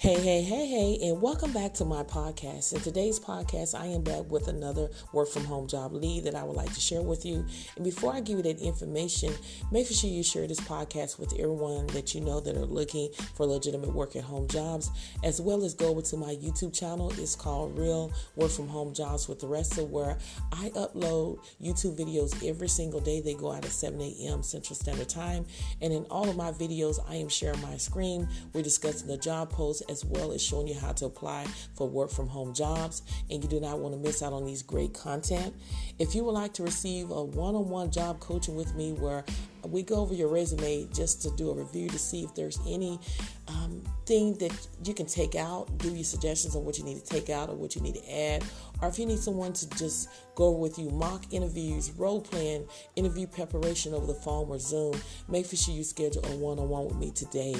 Hey, hey, hey, hey, and welcome back to my podcast. In today's podcast, I am back with another work from home job lead that I would like to share with you. And before I give you that information, make sure you share this podcast with everyone that you know that are looking for legitimate work at home jobs, as well as go over to my YouTube channel. It's called Real Work from Home Jobs with the rest of where I upload YouTube videos every single day. They go out at 7 a.m. Central Standard Time. And in all of my videos, I am sharing my screen. We're discussing the job posts as well as showing you how to apply for work from home jobs. And you do not want to miss out on these great content. If you would like to receive a one on one job coaching with me where we go over your resume just to do a review to see if there's any um, thing that you can take out, give you suggestions on what you need to take out or what you need to add, or if you need someone to just go with you mock interviews, role playing, interview preparation over the phone or Zoom, make sure you schedule a one on one with me today.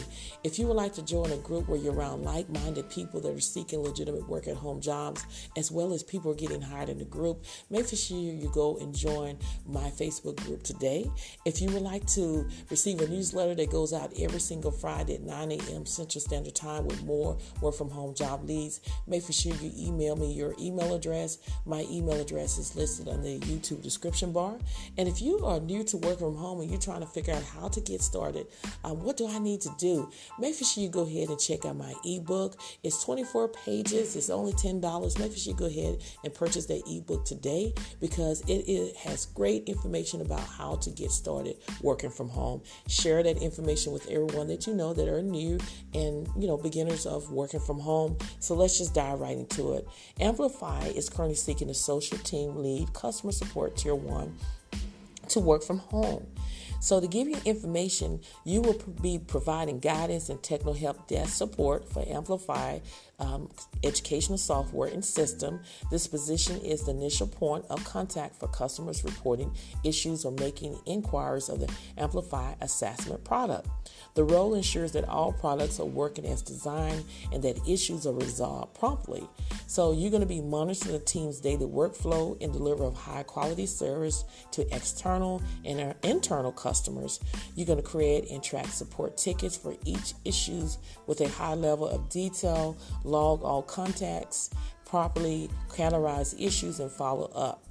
If you would like to join a group where you're around like minded people that are seeking legitimate work at home jobs, as well as people getting hired in the group, make sure you go and join my Facebook group today. If you would like to receive a newsletter that goes out every single Friday at 9 a.m. Central Standard Time with more work from home job leads, make sure you email me your email address. My email address is listed on the YouTube description bar. And if you are new to work from home and you're trying to figure out how to get started, um, what do I need to do? Make sure you go ahead and check out my ebook. It's 24 pages. It's only $10. Make sure you go ahead and purchase that ebook today because it, it has great information about how to get started working from home. Share that information with everyone that you know that are new and you know beginners of working from home. So let's just dive right into it. Amplify is currently seeking a social team lead, customer support tier one to work from home. So, to give you information, you will be providing guidance and technical help desk support for Amplify um, educational software and system. This position is the initial point of contact for customers reporting issues or making inquiries of the Amplify assessment product. The role ensures that all products are working as designed and that issues are resolved promptly. So, you're going to be monitoring the team's daily workflow and deliver a high quality service to external and internal customers. You're going to create and track support tickets for each issues with a high level of detail, log all contacts, properly categorize issues and follow up.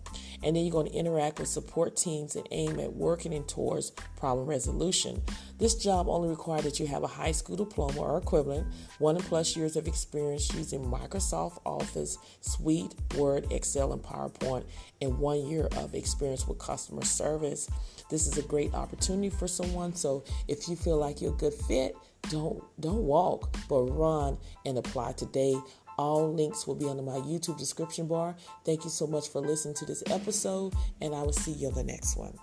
And then you're going to interact with support teams and aim at working towards problem resolution. This job only requires that you have a high school diploma or equivalent, one plus years of experience using Microsoft Office, Suite, Word, Excel, and PowerPoint, and one year of experience with customer service. This is a great opportunity for someone. So if you feel like you're a good fit, don't don't walk, but run and apply today. All links will be under my YouTube description bar. Thank you so much for listening to this episode, and I will see you on the next one.